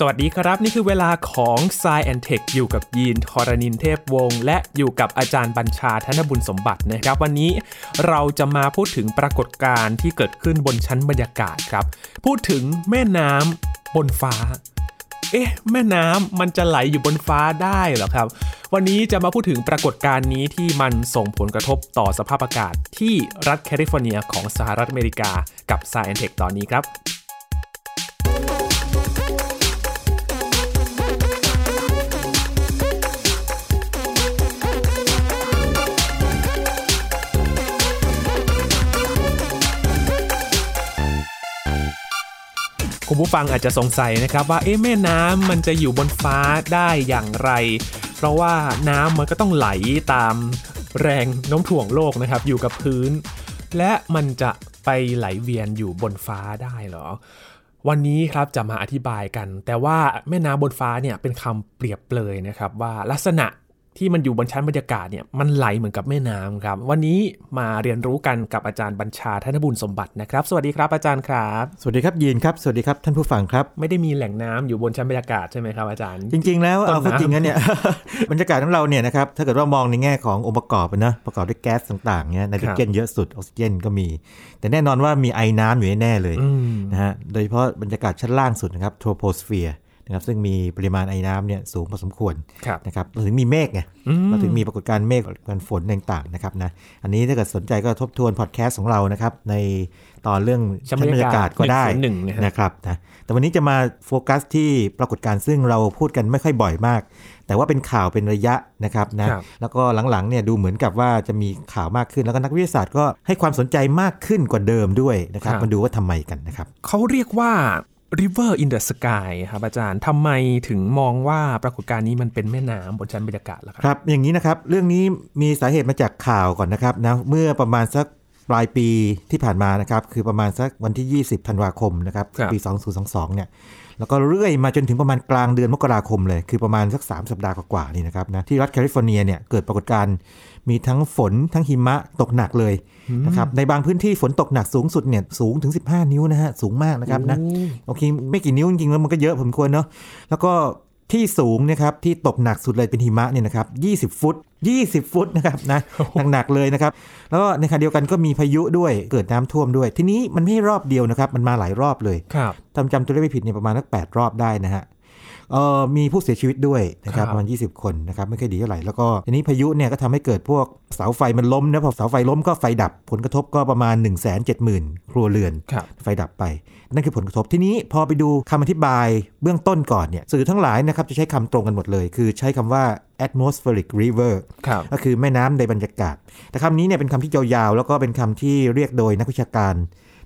สวัสดีครับ นี่คือเวลาของ s ซแอนเทคอยู่กับยีนทรณินเทพวงศ์และอยู่กับอาจารย์บัญชาธนบุญสมบัตินะครับ วันนี้เราจะมาพูดถึงปรากฏการณ์ที่เกิดขึ้นบนชั้นบรรยากาศครับ พูดถึงแม่น้ำบนฟ้า เอ๊ะ แม่น้ำมันจะไหลอยู่บนฟ้าได้เหรอครับ วันนี้จะมาพูดถึงปรากฏการณ์นี้ที่มันส่งผลกระทบต่อสภาพอากาศที่รัฐแคลิฟอร์เนียของสหรัฐอเมริกากับ s ซแอนเทคตอนนี้ครับ คุณผู้ฟังอาจจะสงสัยนะครับว่าเอ๊ะแม่น้ำมันจะอยู่บนฟ้าได้อย่างไร เพราะว่าน้ำมันก็ต้องไหลตามแรงโน้มถ่วงโลกนะครับ อยู่กับพื้น และมันจะไปไหลเวียนอยู่บนฟ้าได้เหรอ วันนี้ครับจะมาอธิบายกัน แต่ว่าแม่น้ำบนฟ้าเนี่ยเป็นคำเปรียบเปรยนะครับว่าลักษณะ ที่มันอยู่บนชั้นบรรยากาศเนี่ยมันไหลเหมือนกับแม่น้ำครับ วันนี้มาเรียนรู้กันกับอาจารย์บัญชาธนบุญสมบัตินะครับ สวัสดีครับอาจารย์ครับ สวัสดีครับยีนครับ สวัสดีครับท่านผู้ฟังครับ ไม่ได้มีแหล่งน้ำอยู่บนชั้นบรรยากาศใช่ไหมครับอาจารย์ จริง ๆ แล้วต้นเอาเข้าน้ำจริงแล้วเนี่ยบรรยากาศของเราเนี่ยนะครับถ้าเกิดว่ามองในแง่ขององค์ประกอบนะประกอบด้วยแก๊สต่างๆเนี่ยไนโตรเจนเยอะสุดออกซิเจนก็มี แต่แน่นอนว่ามีไอน้ำอยู่แน่ๆเลยอืมนะฮะโดยเฉพาะบรรยากาศชั้นล่างสุดนะครับโทรโพสเฟียร์ นะครับซึ่งมีปริมาณไอน้ำเนี่ยสูงพอสมควรครับนะครับเราถึงมีเมฆไงอืมเราถึงมีปรากฏการณ์เมฆปรากฏการณ์ฝนต่างๆนะครับนะอันนี้ถ้าเกิดสนใจก็ทบทวนพอดแคสต์ของเรานะครับในตอนเรื่องชั้นบรรยากาศก็ได้101นะฮะนะครับนะแต่วันนี้จะมาโฟกัสที่ปรากฏการณ์ซึ่งเราพูดกันไม่ค่อยบ่อยมาก แต่ว่าเป็นข่าวเป็นระยะนะครับนะครับแล้วก็หลังๆเนี่ยดูเหมือนกับว่าจะมีข่าวมากขึ้น แล้วก็นักวิทยาศาสตร์ก็ให้ความสนใจมากขึ้นกว่าเดิมด้วยนะครับมาดูว่าทำไมกันนะครับเขาเรียกว่า river in the sky ครับอาจารย์ทำไมถึงมองว่าปรากฏการณ์นี้มันเป็นแม่น้ำบนชั้นบรรยากาศล่ะครับ ครับ อย่างนี้นะครับ เรื่องนี้มีสาเหตุมาจากข่าวก่อนนะครับนะเมื่อประมาณสักปลายปีที่ผ่านมานะครับ คือประมาณสักวันที่ 20ธันวาคมนะครับครับปี 2022 เนี่ย แล้วก็เรื่อยมาจนถึงประมาณกลางเดือนมกราคมเลย คือประมาณสัก 3 สัปดาห์กว่าๆนี่นะครับนะที่รัฐแคลิฟอร์เนียเนี่ยเกิดปรากฏการณ์ มีทั้งฝนทั้งหิมะตกหนักเลยนะครับในบางพื้นที่ฝนตกหนักสูงสุดเนี่ยสูงถึง 15 นิ้วนะฮะสูงมากนะครับนะโอเคไม่กี่นิ้วจริงๆแล้วมันก็เยอะผมควรเนาะแล้วก็ที่สูงนะครับที่ตกหนักสุดเลยเป็นหิมะเนี่ยนะครับ20 ฟุต 20 ฟุตนะครับนะหนักๆเลยนะครับ แล้วก็ในขณะเดียวกันก็มีพายุด้วยเกิดน้ำท่วมด้วย ทีนี้มันไม่ใช่รอบเดียวนะครับ มันมาหลายรอบเลยครับจำจำตัวเลขไม่ผิดเนี่ยประมาณสัก8รอบได้นะฮะเออ มีผู้เสียชีวิตด้วยนะครับครับประมาณ 20 คนนะครับไม่ค่อยดีเท่าไหร่แล้วก็ทีนี้พายุเนี่ยก็ทำให้เกิดพวกเสาไฟมันล้มนะพอเสาไฟล้มก็ไฟดับผลกระทบก็ประมาณ 1 7 0 0 0 0 ครัวเรือนครับไฟดับไป นั่นคือผลกระทบทีนี้พอไปดูคำอธิบายเบื้องต้นก่อนเนี่ยสื่อทั้งหลายนะครับจะใช้คำตรงกันหมดเลย คือใช้คำว่า atmospheric river ครับก็คือแม่น้ำในบรรยากาศ แต่คำนี้เนี่ยเป็นคำที่ยาวๆแล้วก็เป็นคำที่เรียกโดยนักวิชาการ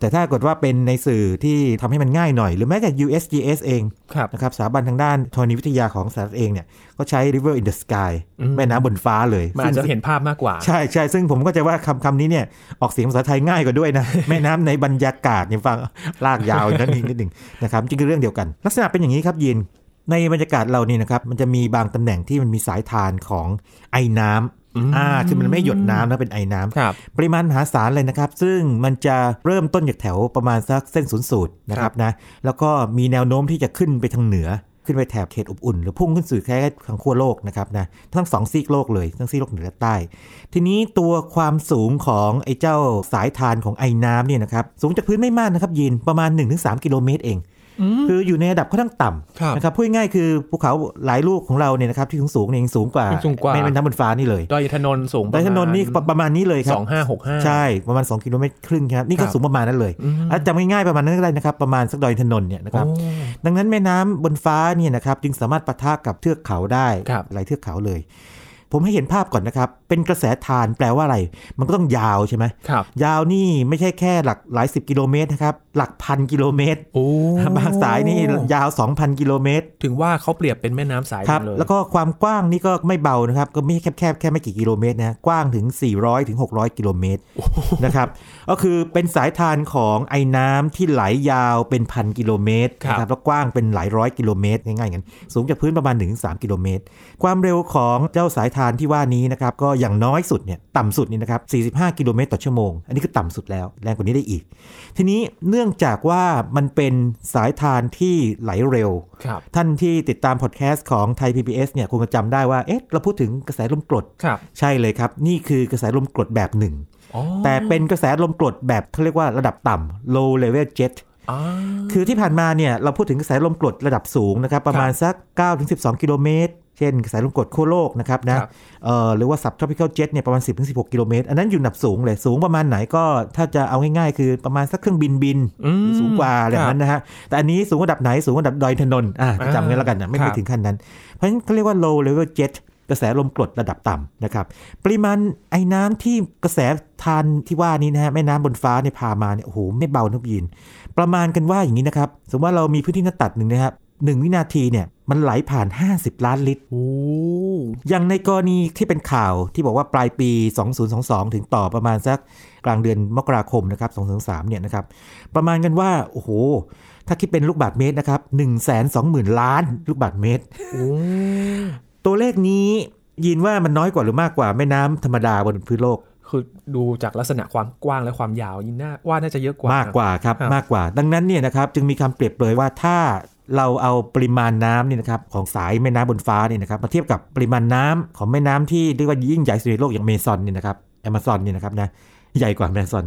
แต่ถ้าเกิดว่าเป็นในสื่อที่ทำให้มันง่ายหน่อย หรือแม้แต่ USGS เองครับนะครับสถาบันทางด้านธรณีวิทยาของสหรัฐเองเนี่ยก็ใช้ river in the sky อืมแม่น้ำบนฟ้าเลยมันอาจจะซึ่งเห็นภาพมากกว่า ใช่ใช่ซึ่งผมก็จะว่าคำคำนี้เนี่ยออกเสียงภาษาไทยง่ายกว่าด้วยนะ แม่น้ำในบรรยากาศเนี่ยฟังลากยาวนิดนึงนิดนึงนะครับจริงๆเรื่องเดียวกัน ลักษณะเป็นอย่างนี้ครับยินในบรรยากาศเรานี่นะครับมันจะมีบางตำแหน่งที่มันมีสายทานของไอ้น้ำ อืมอ่าคือมันไม่หยดน้ำนะเป็นไอ้น้ำครับปริมาณมหาศาลเลยนะครับ ซึ่งมันจะเริ่มต้นจากแถวประมาณสักเส้นศูนย์สูตรนะครับนะแล้วก็มีแนวโน้มที่จะขึ้นไปทางเหนือขึ้นไปแถบเขตอบอุ่น หรือพุ่งขึ้นสู่แค่ทางขั้วโลกนะครับนะทั้งสองซีกโลกเลยทั้งซีกโลกเหนือและใต้ ทีนี้ตัวความสูงของไอ้เจ้าสายทานของไอ้น้ำเนี่ยนะครับสูงจากพื้นไม่มากนะครับยินประมาณ 1-3 กิโลเมตรเอง คืออยู่ในระดับค่อนข้างต่ครับำนะครับพูดง่ายๆคือภูเขาหลายลูกของเราเนี่ยนะครับที่สูงสูงๆเนี่ยยังสูงกว่าสูงกว่าไม่เป็นน้ำบนฟ้านี่เลยดอยอินทนนท์สูงดอยถนนนี่ประมาณนี้เลยครับสองห้าหกห้าใช่ประมาณ 2 กิโลเมตรครึ่งครับนี่ก็ครับสูงประมาณนั้นเลยอืมอะจำง่ายๆประมาณนั้นก็ได้นะครับประมาณสักดอยถนนเนี่ยนะครับโอ้ดังนั้นแม่น้ำบนฟ้าเนี่ยนะครับจึงสามารถปะทะกับเทือกเขาได้ครับหลายเทือกเขาเลย ผมให้เห็นภาพก่อนนะครับ เป็นกระแสทานแปลว่าอะไร มันก็ต้องยาวใช่ไหมครับ ยาวนี่ไม่ใช่แค่หลักหลายสิบกิโลเมตรนะครับ หลักพันกิโลเมตรโอ้บางสายนี่ยาว 2,000 กิโลเมตร ถึงว่าเขาเปรียบเป็นแม่น้ำสายครับหนึ่งเลยแล้วก็ความกว้างนี่ก็ไม่เบานะครับ ก็ไม่ใช่แคบๆแค่ไม่กี่กิโลเมตรนะกว้างถึง 400ถึง600 กิโลเมตรนะครับ ก็คือเป็นสายทานของไอ้น้ำที่ไหลยาวเป็นพันกิโลเมตรนะครับแล้วกว้างเป็นหลายร้อยกิโลเมตรง่ายๆกันสูงจากพื้นประมาณ1-3กิโลเมตร ความเร็วของเจ้าสายททานที่ว่านี้นะครับก็อย่างน้อยสุดเนี่ยต่ำสุดนี่นะครับ 45 กิโลเมตรต่อชั่วโมง อันนี้คือต่ำสุดแล้วแรงกว่านี้ได้อีก ทีนี้เนื่องจากว่ามันเป็นสายทานที่ไหลเร็วครับท่านที่ติดตามพอดแคสต์ของไทย PBS เนี่ยคงจะจำได้ว่าเอ๊ะเราพูดถึงกระแสลมกรดครับใช่เลยครับ นี่คือกระแสลมกรดแบบหนึ่งอ๋อแต่เป็นกระแสลมกรดแบบเขาเรียกว่าระดับต่ำ low level jet อ่าคือที่ผ่านมาเนี่ยเราพูดถึงกระแสลมกรดระดับสูงนะครับ ประมาณสัก 9-12 กิโลเมตร เช่นกระแสลมกรดขั้วโลกนะครับนะครับเอ่อหรือว่า subtropical jet เนี่ยประมาณ 10-16 กิโลเมตร อันนั้นอยู่ระดับสูงเลย สูงประมาณไหนก็ถ้าจะเอาง่ายๆ คือประมาณสักเครื่องบินบินอืมสูงกว่าอะไรแบบนั้นนะฮะ แต่อันนี้สูงระดับไหนสูงระดับดอยถนนอะอ่าจำไว้แล้วกันนะไม่ครัไปบถึงขั้นนั้น เพราะฉะนั้นเขาเรียกว่า low level jet กระแสลมกรดระดับต่ำนะครับ ปริมาณไอ้น้ำที่กระแสทานที่ว่านี้นะฮะแม่น้ำบนฟ้าเนี่ยพามาเนี่ยโอ้โหไม่เบาทุกยิน ประมาณกันว่าอย่างนี้นะครับ สมมติว่าเรามีพื้นที่หน้าตัดหนึ่งนะครับหนึ่งวินาทีเนี่ย มันไหลผ่าน 50 ล้านลิตรโอ้อย่างในกรณีที่เป็นข่าวที่บอกว่าปลายปี 2022 ถึงต่อประมาณสักกลางเดือนมกราคมนะครับ2-3เนี่ยนะครับ ประมาณกันว่า โอ้โห ถ้าคิดเป็นลูกบาศก์เมตรนะครับ1 2 0 0 0 0 ล้านลูกบาศก์เมตรโอ้ตัวเลขนี้ยินว่ามันน้อยกว่าหรือมากกว่าแม่น้ำธรรมดาบนพื้นโลกคือดูจากลักษณะความกว้างและความยาวยินน่าว่าน่าจะเยอะกว่ามากกว่าครับครับมากกว่า ดังนั้นเนี่ยนะครับจึงมีคำเปรียบเปรยว่าถ้า เราเอาปริมาณน้ำนี่นะครับของสายแม่น้ำบนฟ้านี่นะครับมาเทียบกับปริมาณน้ำของแม่น้ำที่เรียกว่ายิ่งใหญ่สุดในโลกอย่างแอมะซอนนี่นะครับแอมะซอนนี่นะครับนะ ใหญ่กว่าแอมะซอน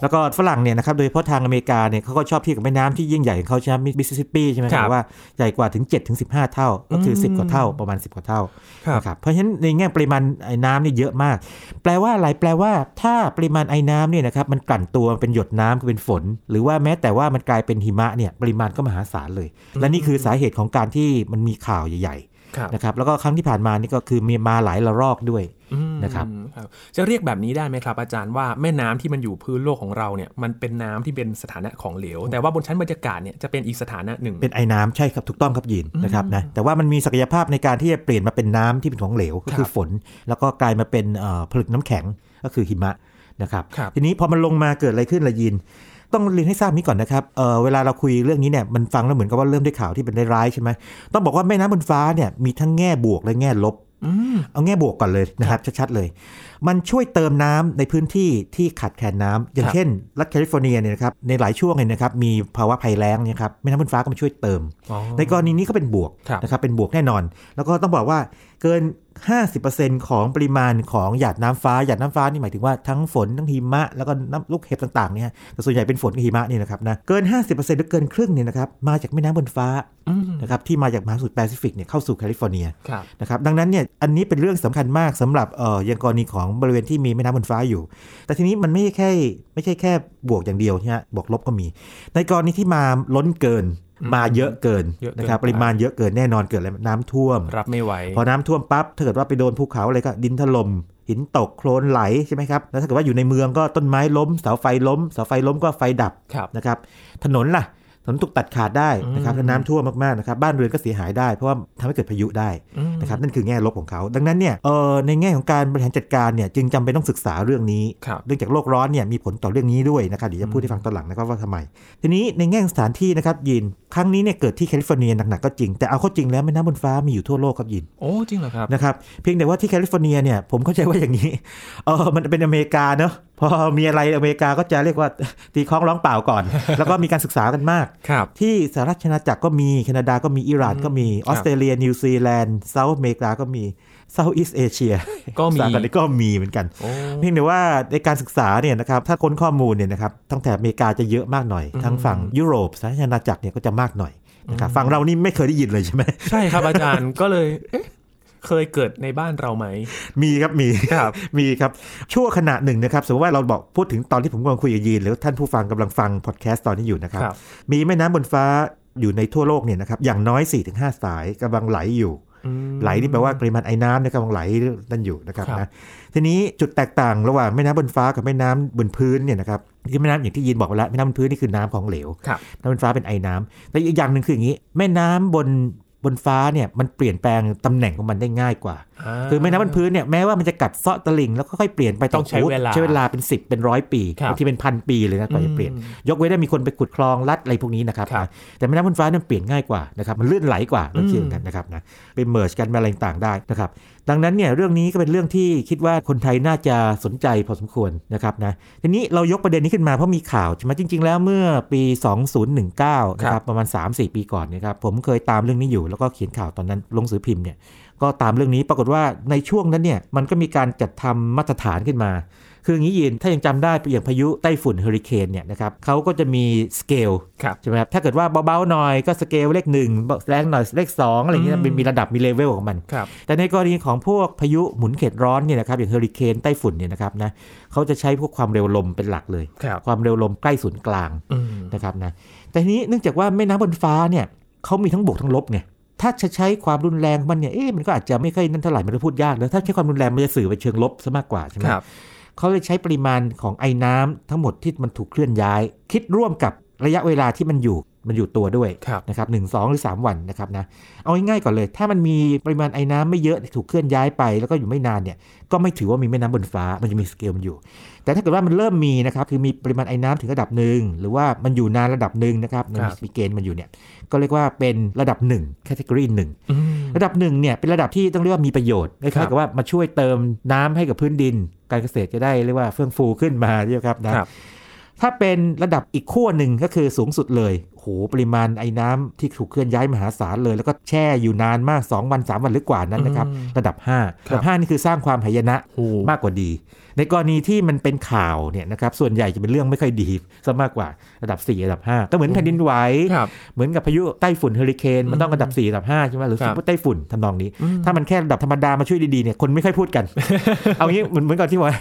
แล้วก็ฝรั่งเนี่ยนะครับ โดยเฉพาะทางอเมริกาเนี่ยเขาก็ชอบเทียบกับแม่น้ำที่ยิ่งใหญ่ของเขาใช่ไหมมิสซิสซิปปีใช่ไหมครับว่าใหญ่กว่าถึง7ถึง15เท่า ก็คืออืม10 กว่าเท่าประมาณ 10 กว่าเท่าครับนะครับเพราะฉะนั้นในแง่ปริมาณไอ้น้ำนี่เยอะมาก แปลว่าอะไรแปลว่าถ้าปริมาณไอ้น้ำเนี่ยนะครับมันกลั่นตัวเป็นหยดน้ำคือเป็นฝน หรือว่าแม้แต่ว่ามันกลายเป็นหิมะเนี่ยปริมาณก็มหาศาลเลย และนี่คือสาเหตุของการที่มันมีข่าวใหญ่ครับๆ นะครับแล้วก็ครั้งที่ผ่านมานี่ก็คือมีมาหลายระลอกด้วยอืมนะครับครับจะเรียกแบบนี้ได้ไหมครับ อาจารย์ว่าแม่น้ำที่มันอยู่พื้นโลกของเราเนี่ยมันเป็นน้ำที่เป็นสถานะของเหลว แต่ว่าบนชั้นบรรยากาศเนี่ยจะเป็นอีกสถานะหนึ่ง เป็นไอ้น้ำใช่ครับถูกต้องครับยินนะครับนะแต่ว่ามันมีศักยภาพในการที่จะเปลี่ยนมาเป็นน้ำที่เป็นของเหลวก็คือฝน แล้วก็กลายมาเป็นเอ่อผลึกน้ำแข็งก็คือหิมะนะครับครับทีนี้พอมันลงมาเกิดอะไรขึ้นละยิน ต้องเรียนให้ทราบนี้ก่อนนะครับเออเวลาเราคุยเรื่องนี้เนี่ยมันฟังแล้วเหมือนกับว่าเริ่มด้วยข่าวที่เป็นร้ายๆใช่ไหมต้องบอกว่าแม่น้ำบนฟ้าเนี่ยมีทั้งแง่บวกและแง่ลบอืมเอาแง่บวกก่อนเลยนะครับชัดๆเลย มันช่วยเติมน้ำในพื้นที่ที่ขาดแคลนน้ำอย่างครับเช่น รัฐแคลิฟอร์เนียเนี่ยนะครับในหลายช่วงเนี่ยนะครับมีภาวะภัยแล้งเนี่ยครับแม่น้ำบนฟ้าก็มาช่วยเติมอ๋อในกรณีนี้ก็เป็นบวกครับนะครับเป็นบวกแน่นอน แล้วก็ต้องบอกว่าเกิน 50%ของปริมาณของหยาดน้ำฟ้าหยาดน้ำฟ้านี่หมายถึงว่าทั้งฝนทั้งหิมะ แล้วก็น้ำลูกเห็บต่างๆเนี่ยแต่ส่วนใหญ่เป็นฝนกับหิมะนี่นะครับนะเกิน 50%หรือเกินครึ่งเนี่ยนะครับมาจากแม่น้ำบนฟ้าอืมนะครับที่มาจากมหาสมุทรแปซิฟิกเนี่ยเข้าสู่แคลิฟอร์เนียครับนะครับดังนั้นเนี่ยอันนี้เป็นเรื่องสำคัญมากสำหรับเอ่ออย่างกรณีของบริเวณที่มีแม่น้ำบนฟ้าอยู่ แต่ทีนี้มันไม่ใช่แค่ไม่ใช่แค่บวกอย่างเดียวใช่ไหมบวกลบก็มี ในกรณีที่มาล้นเกินอื มมาเยอะเกินเยอะเกินนะครับไปปริมาณเยอะเกินแน่นอนเกิดอะไรน้ำท่วม รับไม่ไหว พอน้ำท่วมปั๊บถ้าเกิดว่าไปโดนภูเขาอะไรก็ดินถล่มหินตกโคลนไหลใช่ไหมครับแล้วถ้าเกิดว่าอยู่ในเมืองก็ต้นไม้ล้มเสาไฟล้มเสาไฟล้มก็ไฟดับครับนะครับถนนล่ะ ถนนถูกตัดขาดได้นะครับอืมถ้าน้ำท่วมมากๆนะครับบ้านเรือนก็เสียหายได้เพราะว่าทำให้เกิดพายุได้อืมนะครับนั่นคือแง่ลบของเขา ดังนั้นเนี่ยเออในแง่ของการบริหารจัดการเนี่ยจึงจำเป็นต้องศึกษาเรื่องนี้ครับเรื่องจากโลกร้อนเนี่ยมีผลต่อเรื่องนี้ด้วยนะครับเดี๋ยวจะพูดให้ฟังตอนหลังนะครับว่าทำไม ทีนี้ในแง่ของสถานที่นะครับยินครั้งนี้เนี่ยเกิดที่แคลิฟอร์เนียหนักๆก็จริงแต่เอาเข้าจริงแล้วแม่น้ำบนฟ้ามีอยู่ทั่วโลกครับยินโอ้จริงเหรอครับนะครับเพียงแต่ว่าที่แคลิฟอร์เนียเนี่ยผมเข้าใจว่าอย่างนี้เออมันเป็นอเมริกาเนอะ พอมีอะไรอเมริกาก็จะเรียกว่าตีคล้องร้องเปล่าก่อน แล้วก็มีการศึกษากันมากครับที่สหราชอาณาจักรก็มี แคนาดาก็มีอิหร่านก็มีครับออสเตรเลีย นิวซีแลนด์ South America ก็มี Southeast Asia ก็มีสากลนี้ก็มีเหมือนกันโอ้เพียงแต่ว่าในการศึกษาเนี่ยนะครับถ้าค้นข้อมูลเนี่ยนะครับทั้งแถบอเมริกาจะเยอะมากหน่อยอืมทั้งฝั่งยุโรปสหรัฐอาณาจักรเนี่ยก็จะมากหน่อยนะครับฝั่งเรานี่ไม่เคยได้ยินเลยใช่ไหมใช่ครับอาจารย์ก็เลย เอ๊ะเคยเกิดในบ้านเราไหม มีครับมีครับมีครับชั่วขณะหนึ่งนะครับสมมติว่าเราบอกพูดถึงตอนที่ผมกำลังคุยกับยีนหรือท่านผู้ฟังกำลังฟังพอดแคสต์ตอนนี้อยู่นะครับครับมีแม่น้ำบนฟ้าอยู่ในทั่วโลกเนี่ยนะครับอย่างน้อย 4-5 สายกำลังไหลอยู่อืมไหลนี่แปลว่าปริมาณไอ้น้ำเนี่ยกำลังไหลนั่นอยู่นะครับครับนะทีนี้จุดแตกต่างระหว่างแม่น้ำบนฟ้ากับแม่น้ำบนพื้นเนี่ยนะครับที่แม่น้ำอย่างที่ยีนบอกไปแล้วแม่น้ำบนพื้นนี่คือน้ำของเหลวครับน้ำบนฟ้าเป็นไอ้น้ำแต่อีกอย่างหนึ่งคืออย่างนี้ แม่น้ำบน บนฟ้าเนี่ยมันเปลี่ยนแปลงตำแหน่งของมันได้ง่ายกว่าาคือแม่น้ำบนพื้นเนี่ยแม้ว่ามันจะกัดเซาะตลิ่งแล้วก็ค่อยๆเปลี่ยนไปต้องใช้เวลาใช้เวลาเป็น 10 เป็นร้อยปีครับบางทีเป็นพันปีเลยนะกว่าจะเปลี่ยนอืมยกเว้นว่ามีคนไปขุดคลองลัดอะไรพวกนี้นะครับครับนะแต่แม่น้ำบนฟ้าเนี่ยเปลี่ยนง่ายกว่านะครับมันลื่นไหลกว่าเราเชื่อกันนะครับนะเป็นเมิร์จกันอะไรต่างๆได้นะครับ ดังนั้นเนี่ยเรื่องนี้ก็เป็นเรื่องที่คิดว่าคนไทยน่าจะสนใจพอสมควรนะครับนะทีนี้เรายกประเด็นนี้ขึ้นมาเพราะมีข่าวใช่ไหมจริง ๆ แล้วเมื่อปี 2019นะครับประมาณ 3-4 ปีก่อนนะครับผมเคยตามเรื่องนี้อยู่แล้วก็เขียนข่าวตอนนั้นลงสือพิมพ์เนี่ยก็ตามเรื่องนี้ปรากฏว่าในช่วงนั้นเนี่ยมันก็มีการจัดทำมาตรฐานขึ้นมา คืออย่างนี้ยินถ้ายังจำได้อย่างพายุไต้ฝุ่นเฮอริเคนเนี่ยนะครับเขาก็จะมีสเกลครับใช่ไหมครับถ้าเกิดว่าเบาๆหน่อยก็สเกลเลขหนึ่งแรงหน่อยเลขสองอะไรอย่างเงี้ยอืมมันมีระดับมีเลเวลของมันครับแต่ในกรณีของพวกพายุหมุนเขตร้อนเนี่ยนะครับอย่างเฮอริเคนไต้ฝุ่นเนี่ยนะครับนะเขาจะใช้พวกความเร็วลมเป็นหลักเลยครับความเร็วลมใกล้ศูนย์กลางอืมนะครับนะแต่ทีนี้เนื่องจากว่าแม่น้ำบนฟ้าเนี่ยเขามีทั้งบวกทั้งลบไงถ้าจะใช้ความรุนแรงมันเนี่ย เอ๊ะ มันก็อาจจะไม่ค่อยนั่นเท่าไหร่ มันจะพูดยากนะ ถ้าใช้ความรุนแรงมันจะสื่อไปเชิงลบซะมากกว่าใช่ไหมครับ เขาเลยใช้ปริมาณของไอ้น้ำทั้งหมดที่มันถูกเคลื่อนย้าย คิดร่วมกับ ระยะเวลาที่มันอยู่มันอยู่ตัวด้วยครับนะครับหนึ่งสองหรือสามวันนะครับนะเอาง่ายๆก่อนเลย ถ้ามันมีปริมาณไอ้น้ำไม่เยอะถูกเคลื่อนย้ายไป แล้วก็อยู่ไม่นานเนี่ยก็ไม่ถือว่ามีแม่น้ำบนฟ้ามันจะมีสเกลมันอยู่ แต่ถ้าเกิดว่ามันเริ่มมีนะครับคือมีปริมาณไอ้น้ำถึงระดับหนึ่งหรือว่ามันอยู่นานระดับหนึ่งนะครับมันครับมีเกณฑ์มันอยู่เนี่ยก็เรียกว่าเป็นระดับหนึ่งแคตตากรีหนึ่งอืมระดับหนึ่งเนี่ยเป็นระดับที่ต้องเรียกว่ามีประโยชน์คครัล้ายบๆกับว่ามาช่วยเติมน้ำให้กับพื้นดิน การเกษตรจะได้เรียกว่าเฟื่องฟูขึ้นมาใช่ไหมครับนะครับ ถ้าเป็นระดับอีกขั้วหนึ่งก็คือสูงสุดเลยโหปริมาณไอ้น้ำที่ถูกเคลื่อนย้ายมหาศาลเลย แล้วก็แช่อยู่นานมาก 2 วัน 3 วันหรือ กว่านั้นนะครับอืมระดับ 5 ระดับ 5 นี่คือสร้างความหายนะโอ้มากกว่าดีในกรณีที่มันเป็นข่าวเนี่ยนะครับส่วนใหญ่จะเป็นเรื่องไม่ค่อยดีซะมากกว่าระดับ 4 ระดับ 5 ก็เหมือนแผ่นดินไหวครับเหมือนกับพายุไต้ฝุ่นเฮอริเคนมันต้องระดับ 4 ระดับ 5 ใช่ไหมหรือครับซุปเปอร์ไต้ฝุ่นทำนองนี้อืมถ้ามันแค่ระดับธรรมดามาช่วยดีๆเนี่ยคนไม่ค่อยพูดกัน เอางี้เหมือนเหมือนก่อนที่ว่า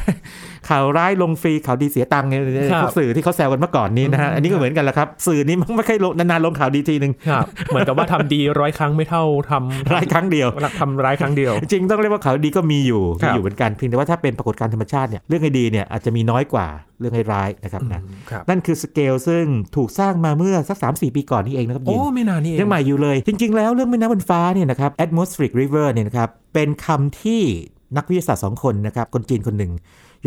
ข่าวร้ายลงฟรีข่าวดีเสียตังค์เนี่ยครับพวกสื่อที่เขาแซวกันเมื่อก่อนนี้นะฮะอันนี้ก็เหมือนกันแหละครับสื่อนี้มันไม่ค่อยลงนานๆลงข่าวดีทีหนึ่งครับเหมือนกับว่าทำดีร้อยครั้งไม่เท่าทำร้ายครั้งเดียวทำร้ายครั้งเดียว จริงๆต้องเรียกว่าข่าวดีก็มีอยู่ครัมีบอยู่เหมือนกันเพียงแต่ว่าถ้าเป็นปรากฏการณ์ธรรมชาติเนี่ยเรื่องให้ดีเนี่ยอาจจะมีน้อยกว่าเรื่องให้ร้ายนะครับนะครับนั่นคือสเกลซึ่งถูกสร้างมาเมื่อสัก 3-4 ปีก่อนนี่เองนะครับยิโอ้นไม่นานนี่เองยังใหม่อยู่เลย จริง ๆ แล้วเรื่องแม่น้ำบนฟ้าเนี่ยนะครับ atmospheric river เนี่ยนะครับเป็นคำที่ นักวิทยาศาสตร์สองคนนะครับ คนจีนคนหนึ่ง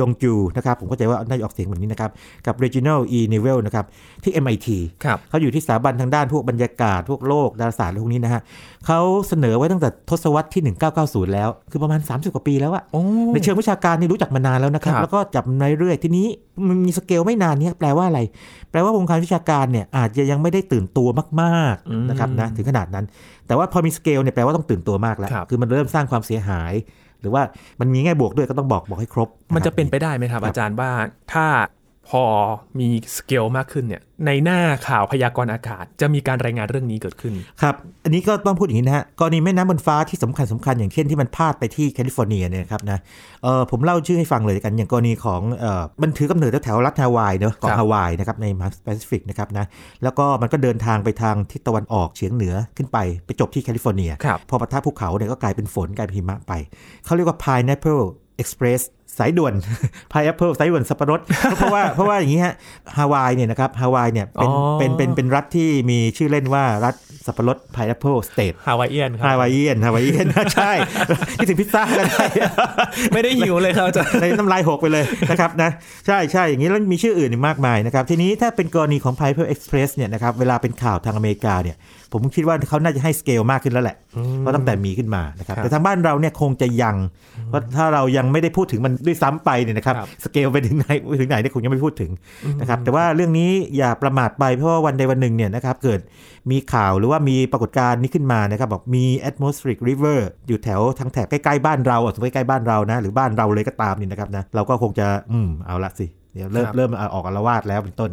ยงจูนะครับ ผมเข้าใจว่าน่าจะออกเสียงแบบนี้นะครับ กับ Reginald E. Neville นะครับ ที่ MIT ครับเขาอยู่ที่สถาบันทางด้านพวกบรรยากาศ พวกโลกดาราศาสตร์อะไรพวกนี้นะฮะเขาเสนอไว้ตั้งแต่ทศวรรษที่ 1990 แล้ว คือประมาณ 30 กว่าปีแล้วอะโอ้ในเชิงวิชาการนี่รู้จักมานานแล้วนะครับครับแล้วก็จับมาเรื่อยๆทีนี้มันมีสเกลไม่นานเนี้แปลว่าอะไร แปลว่าวงการวิชาการเนี่ยอาจจะยังไม่ได้ตื่นตัวมากอืมๆนะครับนะถึงขนาดนั้น แต่ว่าพอมีสเกลเนี่ยแปลว่าต้องตื่นตัวมากแล้วครับคือมันเริ่มสร้างความเสียหาย หรือว่ามันมีแง่บวกด้วยก็ต้องบอกบอกให้ครบ มันจะคเป็นรับไปได้ไหมครับครับ อาจารย์ว่าถ้า พอมีสเกลมากขึ้นเนี่ยในหน้าข่าวพยากรณ์อากาศ จะมีการรายงานเรื่องนี้เกิดขึ้น ครับ อันนี้ก็ต้องพูดอย่างนี้นะฮะกรณีแม่น้ำบนฟ้าที่สำคัญสำคัญอย่างเช่นที่มันพาดไปที่แคลิฟอร์เนียเนี่ยนะครับนะเออผมเล่าชื่อให้ฟังเลยกันอย่างกรณีของเออมันถือกำเนิดแถวๆรัฐฮาวายเนอะเกาะครับฮาวายนะครับในมหาแปซิฟิกนะครับนะแล้วก็มันก็เดินทางไปทางทิศตะวันออกเฉียงเหนือขึ้นไปไปจบที่แคลิฟอร์เนียครับพอปะทะภูเขาเนี่ยก็กลายเป็นฝนกลายเป็นหิมะไปเขาเรียกว่า Pineapple Express สายด่วน Pineapple สายด่วนสับปะรดเพราะว่าเพราะว่าอย่างนี้ฮะฮาวายเนี่ยนะครับฮาวายเนี่ยเป็นอ๋อเป็นเป็นเป็นรัฐที่มีชื่อเล่นว่ารัฐสับปะรด Pineapple State ฮาวายเอียนครัฮาวายเอียนฮาวายเอียนใช่คิดถึงพิซซ่าก็ได้ไม่ได้หิวเลยครับอาจารย์ในน้ำลายหกไปเลยนะครับนะใช่ใช่อย่างนี้แล้วมีชื่ออื่นอีกมากมายนะครับ ทีนี้ถ้าเป็นกรณีของ Pineapple Express เนี่ยนะครับเวลาเป็นข่าวทางอเมริกาเนี่ยผมคิดว่าเขาน่าจะให้สเกลมากขึ้นแล้วแหละเพราะตั้งแต่มีขึ้นมานะครับครับแต่ทางบ้านเราเนี่ยคงจะยังเพราะถ้าเรายังไม่ได้พูดถึงมันด้วยซ้ำไปเนี่ยนะครับครับสเกลไปถึงไหนไปถึงไหนเนี่ยคงยังไม่พูดถึงนะครับแต่ว่าเรื่องนี้อย่าประมาทไปเพราะว่าวันใดวันหนึ่งเนี่ยนะครับเกิดมีข่าวหรือว่ามีปรากฏการณ์นี้ขึ้นมานะครับบอกมี atmospheric river อยู่แถวทางแถบใกล้ๆบ้านเราอะสมมติใกล้ๆบ้านเรานะหรือบ้านเราเลยก็ตามนี่นะครับนะเราก็คงจะอืมเอาละสิเดี๋ยวเริ่มครับเริ่มเอาออกอารวาสแล้วเป็นต้น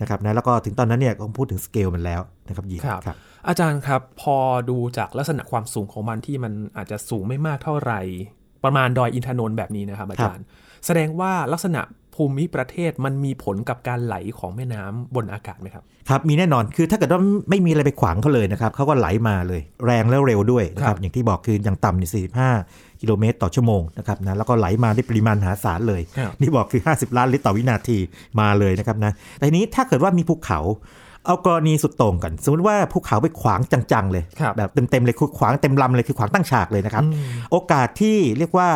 นะครับนะแล้วก็ถึงตอนนั้นเนี่ยก็พูดถึงสเกลมันแล้วนะครับยินครับครับ อาจารย์ครับพอดูจากลักษณะความสูงของมันที่มันอาจจะสูงไม่มากเท่าไหร่ ประมาณดอยอินทนนท์แบบนี้นะครับอาจารย์ แสดงว่าลักษณะภูมิประเทศมันมีผลกับการไหลของแม่น้ำบนอากาศไหมครับ ครับ มีแน่นอนคือถ้าเกิดว่าไม่มีอะไรไปขวางเขาเลยนะครับเขาก็ไหลมาเลย แรงแล้วเร็วด้วยนะคครัรับบอย่างที่บอกคืออย่างต่ำเนี่ย45 กิโลเมตรต่อชั่วโมงนะครับนะแล้วก็ไหลมาด้วยปริมาณมหาศาลเลยครับนี่บอกคือ 50 ล้านลิตรต่อวินาทีมาเลยนะครับนะแต่ทีนี้ถ้าเกิดว่ามีภูเขา เอากรณีสุดโต่งก่อนสมมติว่าภูเขาไปขวางจังๆเลยครับแบบเต็มๆเลยคือขวางเต็มลำเลยคือขวางตั้งฉากเลยนะครับ โอกาสที่เรียกว่า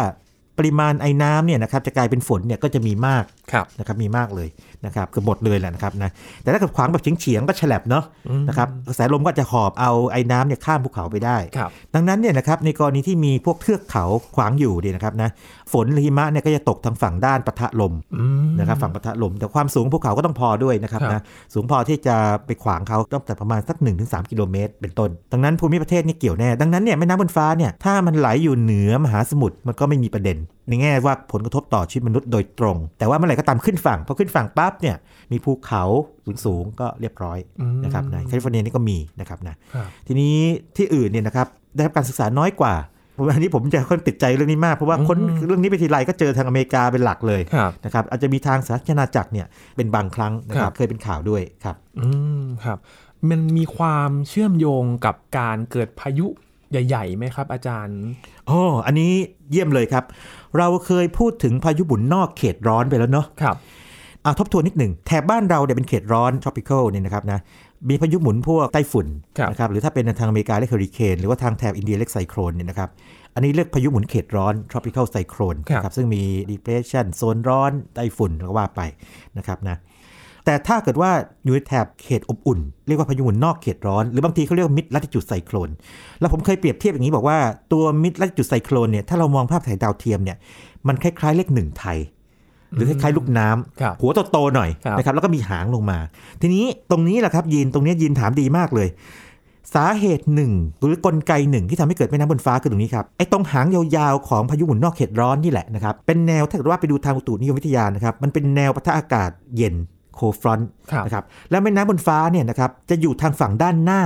ปริมาณไอ้น้ำเนี่ยนะครับจะกลายเป็นฝนเนี่ยก็จะมีมากครับนะครับมีมากเลยนะครับคือหมดเลยแหละนะครับนะแต่ถ้าเกิดขวางแบบเฉียงๆก็ฉลับเนาะนะครับกระแสลมก็จะหอบเอาไอ้น้ำเนี่ยข้ามภูเขาไปได้ครับดังนั้นเนี่ยนะครับในกรณีที่มีพวกเทือกเขาขวางอยู่เนี่ยนะครับนะฝนหรือหิมะเนี่ยก็จะตกทางฝั่งด้านปะทะลมอืมนะครับฝั่งปะทะลม แต่ความสูงของภูเขาก็ต้องพอด้วยนะครับครับนะสูงพอที่จะไปขวางเขาต้องแต่ประมาณสัก 1-3 กิโลเมตร เป็นต้น ดังนั้นภูมิประเทศนี่เกี่ยวแน่ดังนั้นเนี่ยแม่น้ำบนฟ้าเนี่ยถ้ามันไหลอยู่เหนือมหาสมุทรมันก็ไม่มีประเด็นในแง่ว่าผลกระทบต่อชีวิตมนุษย์โดยตรง แต่ว่าเมื่อไหร่ก็ตามขึ้นฝั่งพอขึ้นฝั่งปั๊บเนี่ยมีภูเขาสูงๆก็เรียบร้อยนะครับนะแคลิฟอร์เนียนี่ก็มีนะครับนะครับทีนี้ที่อื่นเนี่ยนะครับได้รับการศึกษาน้อยกว่าเพราะว่าอันนี้ผมจะค่อนติดใจเรื่องนี้มาก เพราะว่าคนเรื่องนี้ไปทีไรก็เจอทางอเมริกาเป็นหลักเลยครับนะครับอาจจะมีทางสาธารณจักรเนี่ยเป็นบางครั้งนะคครัรับบเคยเป็นข่าวด้วยครับอืมครับมันมีความเชื่อมโยงกับการเกิดพายุ ใหญ่ๆไหมครับ อาจารย์อ๋ออันนี้เยี่ยมเลยครับ เราเคยพูดถึงพายุหมุนนอกเขตร้อนไปแล้วเนาะครับอะทบทวนนิดหนึ่งแถบบ้านเราเนี่ยเป็นเขตร้อน tropical เนี่ยนะครับนะมีพายุหมุนพวกไต้ฝุ่นครับนะครับหรือถ้าเป็นทางอเมริกาเรียกเฮอริเคนหรือว่าทางแถบอินเดียเรียกไซโครนเนี่ยนะครับอันนี้เรียกพายุหมุนเขตร้อน tropical cyclone ครับนะครับซึ่งมี depression โซนร้อนไต้ฝุ่นก็ว่าไปนะครับนะ แต่ถ้าเกิดว่าอยู่ในแถบเขตอบอุ่น เรียกว่าพายุหมุนนอกเขตร้อน หรือบางทีเขาเรียกว่า mid latitude cyclone แล้วผมเคยเปรียบเทียบอย่างนี้บอกว่าตัว mid latitude cyclone เนี่ยถ้าเรามองภาพถ่ายดาวเทียมเนี่ยมันคล้ายๆเลขหนึ่งไทย หรือคล้ายๆลูกน้ำครับหัวโตๆหน่อยครับนะครับแล้วก็มีหางลงมา ทีนี้ตรงนี้แหละครับยีนตรงนี้ยีนถามดีมากเลย สาเหตุหนึ่งหรือกลไกหนึ่งที่ทำให้เกิดแม่น้ำบนฟ้าคือตรงนี้ครับไอ้ตรงหางยาวๆของพายุหมุนนอกเขตร้อนนี่แหละนะครับเป็นแนวถ้าเกิดว่าไปดูทางอุตุนิยมวิทยานะครับมันเป็นแนวปะทะอากาศเย็น โคฟรอนต์ครับนะครับแล้วแม่น้ำบนฟ้าเนี่ยนะครับจะอยู่ทางฝั่งด้านหน้า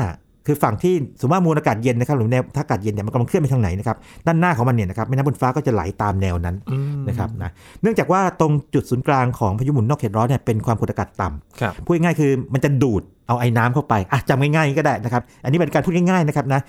คือฝั่งที่สมมติว่ามวลอากาศเย็นนะครับหรือแนวอากาศเย็นเนี่ยมันกำลังเคลื่อนไปทางไหนนะครับด้านหน้าของมันเนี่ยนะครับแม่น้ำบนฟ้าก็จะไหลตามแนวนั้นอืมนะครับนะเนื่องจากว่าตรงจุดศูนย์กลางของพายุหมุนนอกเขตร้อนเนี่ยเป็นความกดอากาศต่ำครับพูดง่ายๆคือมันจะดูด เอาไอ้น้ำเข้าไปอะจำง่ายๆก็ได้นะครับ อันนี้เป็นการพูดง่ายๆนะครับนะ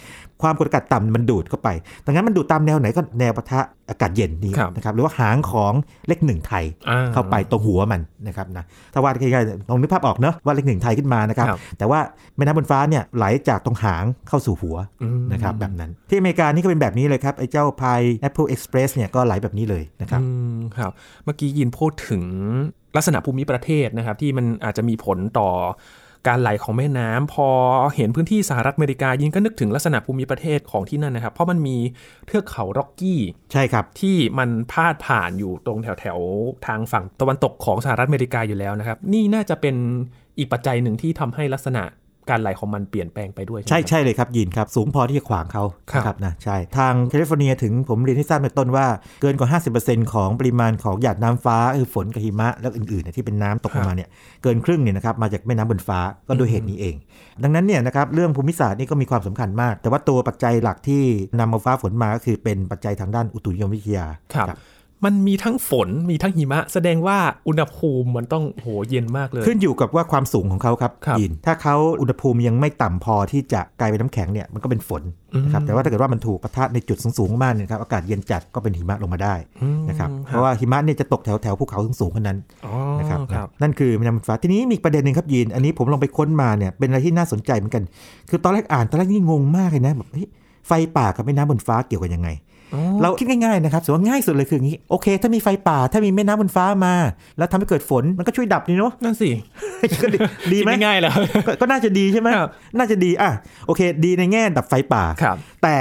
ความกดอากาศต่ำมันดูดเข้าไป ดังนั้นมันดูดตามแนวไหนก็แนวปะทะอากาศเย็นนี้ครับนะครับ หรือว่าหางของเลขหนึ่งไทยอ่เข้าไปตรงหัวมันนะครับนะ ถ้าว่าง่ายๆลองนึกภาพออกเนอะว่าเลขหนึ่งไทยขึ้นมานะครับครับ แต่ว่าแม่น้ำบนฟ้าเนี่ยไหลจากตรงหางเข้าสู่หัวอืมนะครับแบบนั้น ที่อเมริกานี่ก็เป็นแบบนี้เลยครับไอ้เจ้าพาย Apple Express เนี่ยก็ไหลแบบนี้เลยนะครับอืมครับ เมื่อกี้ยินพูดถึงลักษณะภูมิประเทศนะครับที่มันอาจจะมีผลต่อ การไหลของแม่น้ำพอเห็นพื้นที่สหรัฐอเมริกายินก็นึกถึงลักษณะภูมิประเทศของที่นั่นนะครับ เพราะมันมีเทือกเขาร็อกกี้ใช่ครับที่มันพาดผ่านอยู่ตรงแถวแถวๆทางฝั่งตะวันตกของสหรัฐอเมริกาอยู่แล้วนะครับ นี่น่าจะเป็นอีกปัจจัยหนึ่งที่ทำให้ลักษณะ การไหลของมันเปลี่ยนแปลงไปด้วย ใช่ไหมครับใช่เลยครับยินครับ สูงพอที่จะขวางเขาครับนะครับนะใช่ ทางแคลิฟอร์เนียถึงผมเรียนให้ทราบในต้นว่าเกินกว่า 50%ของปริมาณของหยาดน้ำฟ้าคือฝนกับหิมะ แล้วอื่นๆเนี่ยที่เป็นน้ำตกลงมาเนี่ยเกินครึ่งเนี่ยนะครับมาจากแม่น้ำบนฟ้าก็ด้วยเหตุนี้เอง ดังนั้นเนี่ยนะครับเรื่องภูมิศาสตร์นี่ก็มีความสำคัญมาก แต่ว่าตัวปัจจัยหลักที่นำเอาฟ้าฝนมาก็คือเป็นปัจจัยทางด้านอุตุนิยมวิทยาครับ มันมีทั้งฝนมีทั้งหิมะ แสดงว่าอุณหภูมิมันต้องโหเย็นมากเลย ขึ้นอยู่กับว่าความสูงของเขาครับครับยินถ้าเขาอุณหภูมิยังไม่ต่ำพอที่จะกลายเป็นน้ำแข็งเนี่ยมันก็เป็นฝนนะครับอืมแต่ว่าถ้าเกิดว่ามันถูกปะทะในจุดสูงๆมากๆเนี่ยนะครับอากาศเย็นจัดก็เป็นหิมะลงมาได้อืมนะครับเพราะว่าหิมะเนี่ยจะตกแถวแถวภูเขาสูงๆเท่านั้นอ๋อนะครับครับนั่นคือแม่น้ำฟ้าทีนี้มีอีกประเด็นหนึ่งครับยีนอันนี้ผมลองไปค้นมาเนี่ยเป็นอะไรที่น่าสนใจเหมือนกัน คือตอนแรกอ่านตอนแรกนี่งงมากเลยนะแบบเฮ้ยไฟป่ากับแม่น้ำบนฟ้าเกี่ยวกันยังไงอ๋อ เราคิดง่ายๆนะครับสมมติว่าง่ายสุดเลยคืออย่างนี้โอเค ถ้ามีไฟป่าถ้ามีแม่น้ำบนฟ้ามา แล้วทำให้เกิดฝนมันก็ช่วยดับนี่เนาะนั่นสิก็ดีดีไหมคิง่ายๆแล้วก็ก็น่าจะดีใช่ไหมครับน่าจะดีอะโอเค ดีในแง่ดับไฟป่าครับแต่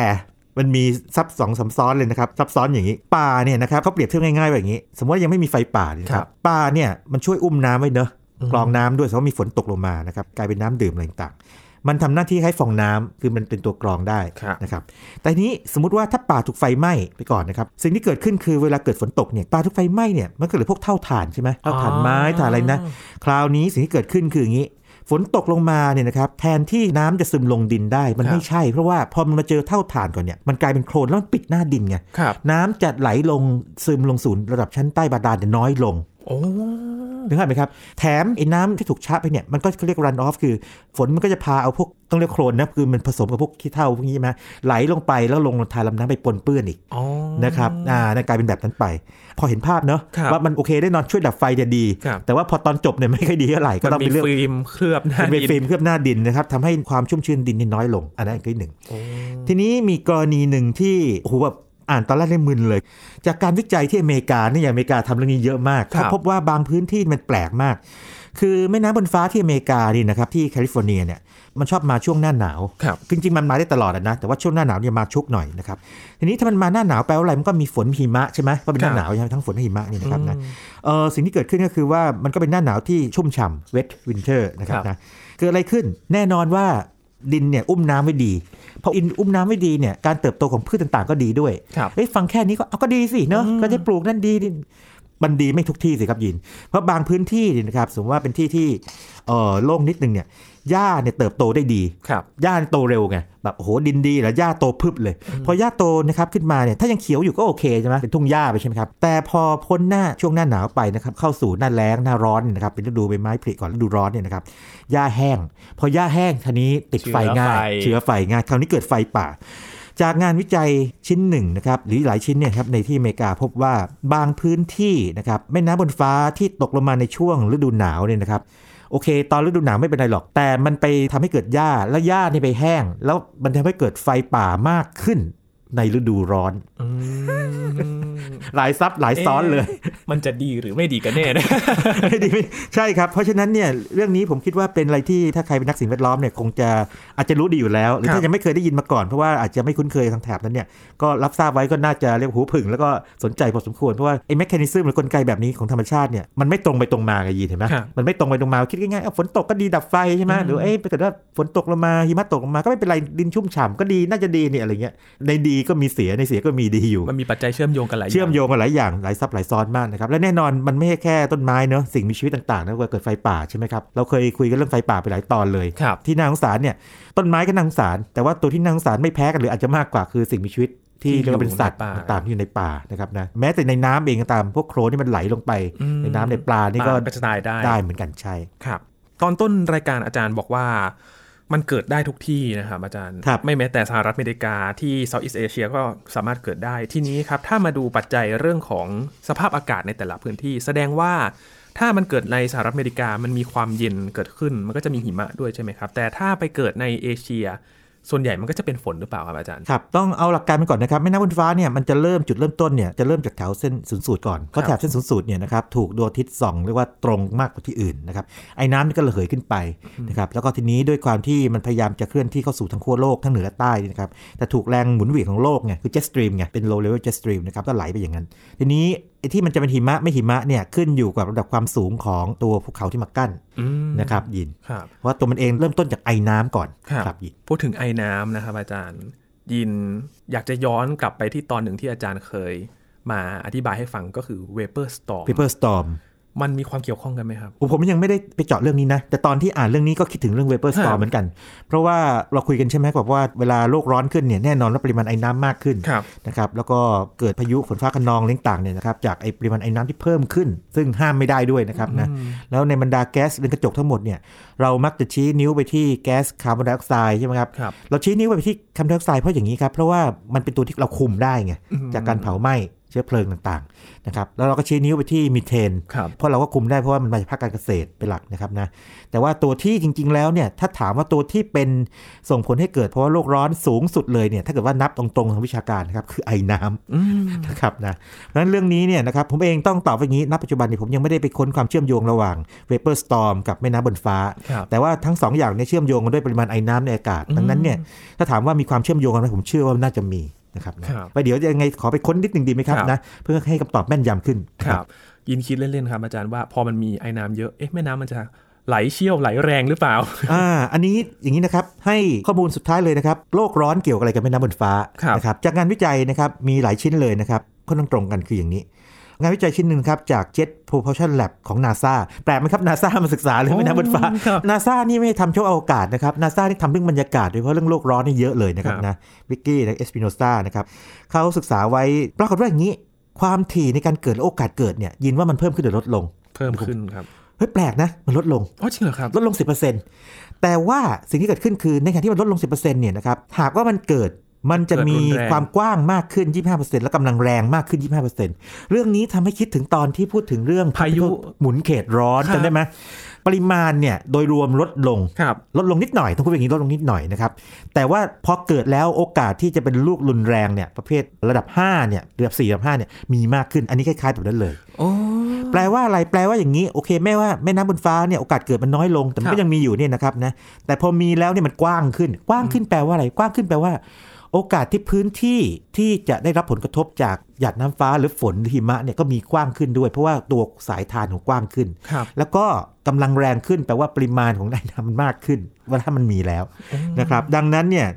มันมีซับสองซับซ้อนเลยนะครับซับซ้อนอย่างนี้ป่าเนี่ยนะครับเขาเปรียบเทียบง่ายๆแบบนี้ สมมติว่ายังไม่มีไฟป่าเนี่ยนะคครัรับบป่าเนี่ยมันช่วยอุ้มน้ำไว้เนอะกรองน้ำด้วยเพราะว่ามีฝนตกลงมานะครับกลายเป็นน้ำดื่มอะไรต่างๆ มันทำหน้าที่ให้ฟองน้ำคือมันเป็นตัวกรองได้ครับนะครับแต่ทีนี้สมมติว่าถ้าป่าถูกไฟไหม้ไปก่อนนะครับสิ่งที่เกิดขึ้นคือเวลาเกิดฝนตกเนี่ยป่าถูกไฟไหม้เนี่ยมันก็เหลือพวกเท่าฐานใช่ไหมเท่าฐานไม้ถ่านอะไรนะคราวนี้สิ่งที่เกิดขึ้นคืออย่างนี้ฝนตกลงมาเนี่ยนะครับแทนที่น้ำจะซึมลงดินได้มันครับไม่ใช่ เพราะว่าพอมันมาเจอเท่าฐานก่อนเนี่ยมันกลายเป็นโคลนแล้วมันปิดหน้าดินไงครับน้ำจะไหลลงซึมลงสู่ระดับชั้นใต้บาดาลเนี่ยน้อยลงโอ้ นึกภาพไหมครับ แถมไอ้น้ำที่ถูกชะไปเนี่ย มันก็เรียก run off คือ ฝนมันก็จะพาเอาพวกต้องเรียกโคลนนะ คือมันผสมกับพวกขี้เถ้าพวกนี้ใช่ไหมไหลลงไปแล้วลงธารลำน้ำไปปนเปื้อนอีกอ๋อนะครับอ่านั่นกลายเป็นแบบนั้นไป พอเห็นภาพเนอะครับว่ามันโอเคได้ฝนช่วยดับไฟจะดีครับแต่ว่าพอตอนจบเนี่ยไม่ค่อยดีเท่าไหร่ก็มันต้องมีเป็นเรื่องฟิล์มเคลือบหน้าเป็นดินฟิล์มเคลือบหน้าดินนะครับทำให้ความชุ่มชื้นดินนี่น้อยลงอันนั้นก็อีกหนึ่งโอ้ทีนี้มีกรณีหนึ่งที่โอ้โหแบบ อ่านตอนแรกได้มึนเลย จากการวิจัยที่อเมริกาเนี่ยอย่างอเมริกาทำเรื่องนี้เยอะมากครับเขาพบว่าบางพื้นที่มันแปลกมาก คือแม่น้ำบนฟ้าที่อเมริกานี่นะครับที่แคลิฟอร์เนียเนี่ยมันชอบมาช่วงหน้าหนาวครับจริงๆมันมาได้ตลอดอะนะแต่ว่าช่วงหน้าหนาวเนี่ยมาชุกหน่อยนะครับทีนี้ถ้ามันมาหน้าหนาวแปลว่าอะไรมันก็มีฝนหิมะใช่ไหมเพราะเป็นหน้าครับหนาวใช่ไหมทั้งฝนและหิมะนี่นะครับนะอืมเออสิ่งที่เกิดขึ้นก็คือว่ามันก็เป็นหน้าหนาวที่ชุ่มฉ่ำ wet winter นะครับครับนะเกิดอะไรขึ้นแน่นอนว่า ดินเนี่ยอุ้มน้ำไว้ดีพออินอุ้มน้ำไว้ดีเนี่ยการเติบโตของพืชต่างๆ ก็ดีด้วยครับเอ้ยฟังแค่นี้ก็เอาก็ดีสิเนอะอืมก็จะปลูกนั่นดีดิมันดีไม่ทุกที่สิครับยิน เพราะบางพื้นที่เนี่ยนะครับสมมติว่าเป็นที่ที่เออโล่งนิดนึงเนี่ย หญ้าเนี่ยเติบโตได้ดีครับหญ้าโตเร็วไงแบบโอ้โหดินดีแล้วหญ้าโตพึบเลย พอหญ้าโตนะครับขึ้นมาเนี่ยถ้ายังเขียวอยู่ก็โอเคใช่ไหมเป็นทุ่งหญ้าไปใช่ไหมครับแต่พอพ้นหน้าช่วงหน้าหนาวไปนะครับเข้าสู่หน้าแล้งหน้าร้อนเนี่ยนะครับเป็นฤดูใบไม้ผลิก่อนฤดูร้อนเนี่ยนะครับหญ้าแห้ง พอหญ้าแห้งทีนี้ติดไฟง่ายเชื้อไฟเชื้อไฟง่ายคราวนี้เกิดไฟป่าจากงานวิจัยชิ้นหนึ่งนะครับหรือหลายชิ้นเนี่ยครับในที่อเมริกาพบว่าบางพื้นที่นะครับแม่น้ำบนฟ้าที่ตกลงมาในช่วงฤดูหนาวเนี่ยนะครับ โอเค ตอนฤดูหนาวไม่เป็นไรหรอก แต่มันไปทำให้เกิดหญ้า แล้วหญ้านี่ไปแห้ง แล้วมันทำให้เกิดไฟป่ามากขึ้น ในฤดูร้อนอืมหลายซับหลายซ้อนเลย มันจะดีหรือไม่ดีกันแน่นะไม่ดีไม่ใช่ครับ เพราะฉะนั้นเนี่ยเรื่องนี้ผมคิดว่าเป็นอะไรที่ถ้าใครเป็นนักสิ่งแวดล้อมเนี่ยคงจะอาจจะรู้ดีอยู่แล้วหรือครัถ้าบยังไม่เคยได้ยินมาก่อนเพราะว่าอาจจะไม่คุ้นเคยทางแถบนั้นเนี่ยก็รับทราบไว้ก็น่าจะเรียกหูผึ่งแล้วก็สนใจพอสมควรเพราะว่าไอ้แมคานิซึมหรือกลไกแบบนี้ของธรรมชาติเนี่ยมันไม่ตรงไปตรงมาไงยีนเห็นไหมครับมันไม่ตรงไปตรงมาคิดง่ายๆเอาฝนตกก็ดีดับไฟใช่ไหมหรือเอ้ยถ้าเกิดว่าฝนตกลงมาหิมะตกลงมาก็ไม่เป็นไรดินชุ่มฉ่ำก็ดีน่าจะดีเนี่ยอะไรเงี้ยในดีก็มีเสียในเสียก็มีดีอยู่ มันมีปัจจัยเชื่อมโยงกันหลายเชื่อมางโยงกันหลายอย่างหลายซับหลายซ้อนมากนะครับ และแน่นอนมันไม่ใช่แค่ต้นไม้เนอะสิ่งมีชีวิตต่างๆนะว่าเกิดไฟป่าใช่ไหมครับ เราเคยคุยกันเรื่องไฟป่าไปหลายตอนเลยครับที่น่าสงสารเนี่ยต้นไม้ก็น่าสงสาร แต่ว่าตัวที่น่าสงสารไม่แพ้กันหรืออาจจะมากกว่าคือสิ่งมีชีวิตที่ที่เรียกว่าเป็นสัตว์อยู่ในป่าต่างๆที่อยู่ในป่านะครับนะแม้แต่ในน้ำเองก็ตามพวกโคลนที่มันไหลลงไปอืมในน้ำในปลานี่ก็ปลาก็จะตายได้ได้เหมือนกันใช่ครับ ตอนต้นรายการอาจารย์บอกว่า มันเกิดได้ทุกที่นะครับอาจารย์ครับไม่แม้แต่สหรัฐอเมริกาที่เซาท์อีสเอเชียก็สามารถเกิดได้ทีนี้ครับ ถ้ามาดูปัจจัยเรื่องของสภาพอากาศในแต่ละพื้นที่ แสดงว่าถ้ามันเกิดในสหรัฐอเมริกามันมีความเย็นเกิดขึ้น มันก็จะมีหิมะด้วยใช่ไหมครับ แต่ถ้าไปเกิดในเอเชีย ส่วนใหญ่มันก็จะเป็นฝนหรือเปล่าครับอาจารย์ ครับ ต้องเอาหลักการไปก่อนนะครับแม่น้ำบนฟ้าเนี่ยมันจะเริ่มจุดเริ่มต้นเนี่ยจะเริ่มจากแถวเส้นศูนย์สูตรก่อนเพราะครับแถบเส้นศูนย์สูตรเนี่ยนะครับถูกดวงอาทิตย์ส่องเรียกว่าตรงมากกว่าที่อื่นนะครับไอ้น้ำนี่ก็ระเหยขึ้นไปนะครับแล้วก็ทีนี้ด้วยความที่มันพยายามจะเคลื่อนที่เข้าสู่ทั้งขั้วโลกทั้งเหนือและใต้นี่นะครับแต่ถูกแรงหมุนเหวี่ยงของโลกไงคือ jet stream ไงเป็น low level jet stream นะครับก็ไหลไปอย่างนั้นทีนี้ไอ้ที่มันจะเป็นหิมะไม่หิมะเนี่ยขึ้นอยู่กับระดับความสูงของตัวภูเขาที่มากั้นอืมนะครับยินครับเพราะว่าตัวมันเองเริ่มต้นจากไอ้น้ำก่อนครับยินพูดถึงไอ้น้ำนะครับ อาจารย์ ยินอยากจะย้อนกลับไปที่ตอนหนึ่งที่อาจารย์เคย มาอธิบายให้ฟังก็คือ vapor storm paper storm มันมีความเกี่ยวข้องกันไหมครับโอ้ผมยังไม่ได้ไปเจาะเรื่องนี้นะ แต่ตอนที่อ่านเรื่องนี้ก็คิดถึงเรื่อง vapor ครั storm บเหมือนกัน เพราะว่าเราคุยกันใช่ไหมบอกว่าเวลาโลกร้อนขึ้นเนี่ยแน่นอนว่าปริมาณไอ้น้ำมากขึ้นครับนะครับแล้วก็เกิดพายุฝนฟ้าคะนองเล่งต่างเนี่ยนะครับจากไอ้ปริมาณไอ้น้ำที่เพิ่มขึ้น ซึ่งห้ามไม่ได้ด้วยนะครับนะแล้วในบรรดาแก๊สเรือนกระจกทั้งหมดเนี่ยเรามักจะชี้นิ้วไปที่แก๊สคาร์บอนไดออกไซด์ใช่ไหมครับครับเราชี้นิ้วไปที่คาร์บอนไดออกไซด์เพราะอย่างนี้ครับเพราะว่ามันเป็นตัวที่เราคุมได้ไงอืมจากการเผาไหม้ เชื้อเพลิงต่างๆนะครับแล้วเราก็ชี้นิ้วไปที่มีเทนครับเพราะเราก็คุมได้เพราะว่ามันมาจากภาคการเกษตรเป็นหลักนะครับนะแต่ว่าตัวที่จริง ๆ แล้วเนี่ยถ้าถามว่าตัวที่เป็นส่งผลให้เกิดเพราะว่าโลกร้อนสูงสุดเลยเนี่ยถ้าเกิดว่านับตรงๆทางวิชาการนะครับคือไอ้น้ำอืมนะครับนะเพราะฉะนั้นเรื่องนี้เนี่ยนะครับผมเองต้องตอบว่าอย่างนี้ณปัจจุบันนี้ผมยังไม่ได้ไปค้นความเชื่อมโยงระหว่าง vapor storm กับแม่น้ำบนฟ้าครับแต่ว่าทั้งสองอย่างเนี่ยเชื่อมโยงกันด้วยปริมาณไอ้น้ำในอากาศดังนั้นเนี่ยถ้าถามว่ามีความเชื่อมโยงกันไหมผมเชื่อว่าน่าจะมี นะครับนะครับไปเดี๋ยวยังไงขอไปค้นนิดหนึ่งดีไหมครับครับนะเพื่อให้คำตอบแม่นยำขึ้นครับ ยินคิดเล่นๆครับอาจารย์ว่าพอมันมีไอ้น้ำเยอะเอ๊ะแม่น้ำมันจะไหลเชี่ยวไหลแรงหรือเปล่า อ่า อันนี้อย่างนี้นะครับ ให้ข้อมูลสุดท้ายเลยนะครับ โลกร้อนเกี่ยวกับอะไรกับแม่น้ำบนฟ้าครับนะครับ จากงานวิจัยนะครับ มีหลายชิ้นเลยนะครับค่อนข้างตรงกันคืออย่างนี้ งานวิจัยชิ้นหนึ่งครับ จาก Jet Propulsion Lab ของ NASA แปลกไหมครับ NASA มาศึกษาเรื่องแม่น้ำบนฟ้าครับ NASA นี่ไม่ได้ทำช่วงอวกาศนะครับ NASA นี่ทำเรื่องบรรยากาศโดยเฉพาะเรื่องโลกร้อนนี่เยอะเลยนะครับครับนะวิกกี้และเอสปิโนซานะครับเขาศึกษาไว้ปรากฏว่าอย่างนี้ ความถี่ในการเกิดและโอกาสเกิดเนี่ยยินว่ามันเพิ่มขึ้นหรือลดลง เพิ่มขึ้นครับเฮ้ยแปลกนะ มันลดลงอ๋อจริงเหรอครับ ลดลง 10%แต่ว่าสิ่งที่เกิดขึ้นคือในขณะที่มันลดลง 10%เนี่ยนะครับหากว่ามันเกิด มันจะมีเกิดรุนแรงความกว้างมากขึ้น 25%และกำลังแรงมากขึ้น 25%เรื่องนี้ทำให้คิดถึงตอนที่พูดถึงเรื่องพายุหมุนเขตร้อนครับจำได้ไหมปริมาณเนี่ยโดยรวมลดลงครับลดลงนิดหน่อยต้องพูดอย่างนี้ลดลงนิดหน่อยนะครับ แต่ว่าพอเกิดแล้วโอกาสที่จะเป็นลูกรุนแรงเนี่ยประเภทระดับ 5 เนี่ยระดับ4ระดับ5เนี่ยมีมากขึ้น อันนี้คล้ายๆแบบนั้นเลยโอ้แปลว่าอะไรแปลว่าอย่างนี้โอเคแม่ว่าแม่น้ำบนฟ้าเนี่ยโอกาสเกิดมันน้อยลงแต่มันครัก็บยังมีอยู่เนี่ยนะครับนะแต่พอมีแล้วเนี่ยมันกว้างขึ้น กว้างขึ้นแปลว่าอะไรกว้างขึ้นแปลว่า โอกาสที่พื้นที่ที่จะได้รับผลกระทบจากหยาดน้ำฟ้าหรือฝนหรือหิมะเนี่ยก็มีกว้างขึ้นด้วย เพราะว่าตัวสายทานของกว้างขึ้นครับแล้วก็กำลังแรงขึ้นแปลว่าปริมาณของไอ้น้ำมันมากขึ้นว่าถ้ามันมีแล้วนะครับ ดังนั้นเนี่ย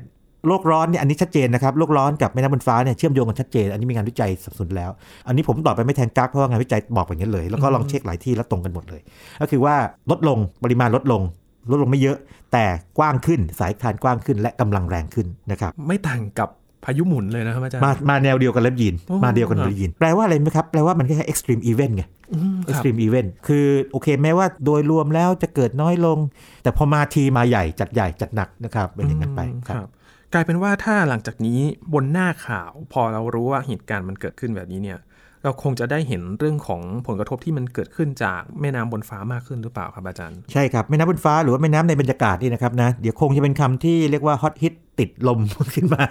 โลกร้อนเนี่ยอันนี้ชัดเจนนะครับโลกร้อนกับแม่น้ำบนฟ้าเนี่ยเชื่อมโยงกันชัดเจน อันนี้มีงานวิจัยสนับสนุนแล้ว อันนี้ผมตอบไปไม่แทงกักเพราะว่างานวิจัยบอกอย่างนี้เลย แล้วก็ลองเช็คหลายที่แล้วตรงกันหมดเลย ก็คือว่าลดลงปริมาณลดลง ลดลงไม่เยอะแต่กว้างขึ้นสายทานกว้างขึ้นและกำลังแรงขึ้นนะครับไม่ต่างกับพายุหมุนเลยนะครับอาจารย์มามาแนวเดียวกันแล้วยินโอ้มาเดียวกันเลยยินแปลว่าอะไรไหมครับ แปลว่ามันแค่ extreme event ไงอืมครับ extreme event คือโอเคแม้ว่าโดยรวมแล้วจะเกิดน้อยลง แต่พอมาทีมาใหญ่จัดใหญ่จัดหนักนะครับเป็นอย่างนั้นไปอืมครับกลายเป็นว่าถ้าหลังจากนี้บนหน้าข่าว พอเรารู้ว่าเหตุการณ์มันเกิดขึ้นแบบนี้เนี่ย เราคงจะได้เห็นเรื่องของผลกระทบที่มันเกิดขึ้นจากแม่น้ำบนฟ้ามากขึ้นหรือเปล่าครับอาจารย์ ใช่ครับแม่น้ำบนฟ้าหรือว่าแม่น้ำในบรรยากาศนี่นะครับนะเดี๋ยวคงจะเป็นคำที่เรียกว่าฮอตฮิตติดลมขึ้นมา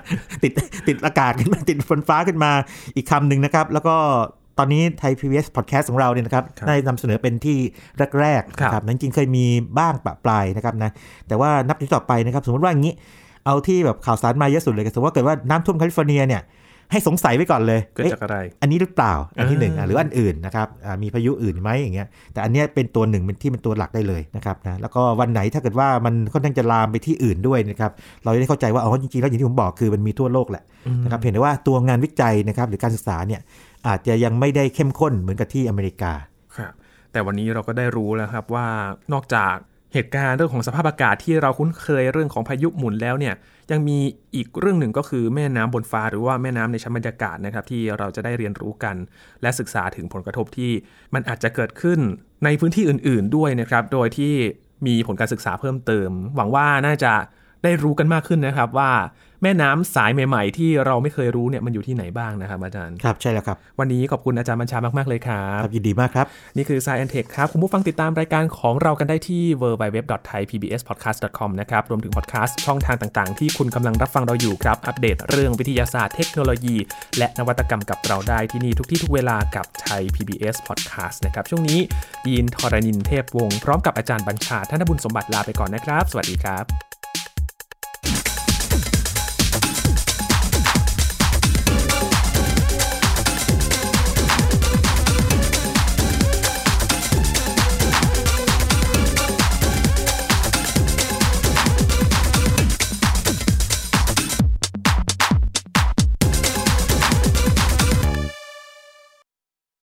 ติดติดอากาศขึ้นมาติดบนฟ้าขึ้นมาอีกคำหนึ่งนะครับ แล้วก็ตอนนี้ไทย PBS Podcast ของเราเนี่ยนะครับได้นำเสนอเป็นที่แรกๆนะครับนั้นจริงเคยมีบ้างปะปลายนะครับนะแต่ว่านับที่ต่อไปนะครับ สมมติว่าอย่างนี้ เอาที่แบบข่าวสารมาเยอะสุดเลยสมมติว่าเกิดว่าน้ำท่วมแคลิฟอร์เนียเนี่ย ให้สงสัยไว้ก่อนเลยเกิดเอ๊ะจากอะไร อันนี้หรือเปล่า อันที่หนึ่งอะอ่าหรืออันอื่นนะครับอ่ามีพายุอื่นไหมอย่างเงี้ย แต่อันเนี้ยเป็นตัวหนึ่งเป็นที่เป็นตัวหลักได้เลยนะครับนะ แล้วก็วันไหนถ้าเกิดว่ามันค่อนข้างจะลามไปที่อื่นด้วยนะครับ เราจะได้เข้าใจว่าอ๋อจริงๆแล้วอย่างที่ผมบอกคือมันมีทั่วโลกแหละนะครับเพียงแต่ว่าตัวงานวิจัยนะครับหรือการศึกษาเนี่ยอาจจะยังไม่ได้เข้มข้นเหมือนกับที่อเมริกา ครับ แต่วันนี้เราก็ได้รู้แล้วครับว่านอกจาก เหตุการณ์เรื่องของสภาพอากาศที่เราคุ้นเคยเรื่องของพายุหมุนแล้วเนี่ยยังมีอีกเรื่องหนึ่งก็คือแม่น้ำบนฟ้าหรือว่าแม่น้ำในชั้นบรรยากาศนะครับที่เราจะได้เรียนรู้กัน และศึกษาถึงผลกระทบที่มันอาจจะเกิดขึ้นในพื้นที่อื่น ๆ ด้วยนะครับ โดยที่มีผลการศึกษาเพิ่มเติม หวังว่าน่าจะ ได้รู้กันมากขึ้นนะครับว่าแม่น้ำสายใหม่ ๆ ที่เราไม่เคยรู้เนี่ยมันอยู่ที่ไหนบ้างนะครับอาจารย์ ครับใช่แล้วครับ วันนี้ขอบคุณอาจารย์บัญชามาก ๆ เลยครับครับยินดีมากครับ นี่คือ Science Tech ครับ คุณผู้ฟังติดตามรายการของเรากันได้ที่ www.thaipbspodcast.com นะครับ รวมถึงพอดแคสต์ช่องทางต่างๆ ที่คุณกำลังรับฟังเราอยู่ครับ อัปเดตเรื่องวิทยาศาสตร์เทคโนโลยี และนวัตกรรมกับเราได้ที่นี่ทุกที่ทุกเวลากับไทย PBS Podcast นะครับช่วงนี้ยีนทรณินเทพวงศ์พร้อมกับอาจารย์บัญชาธนบุญสมบัติลาไปก่อนนะครับ สวัสดีครับ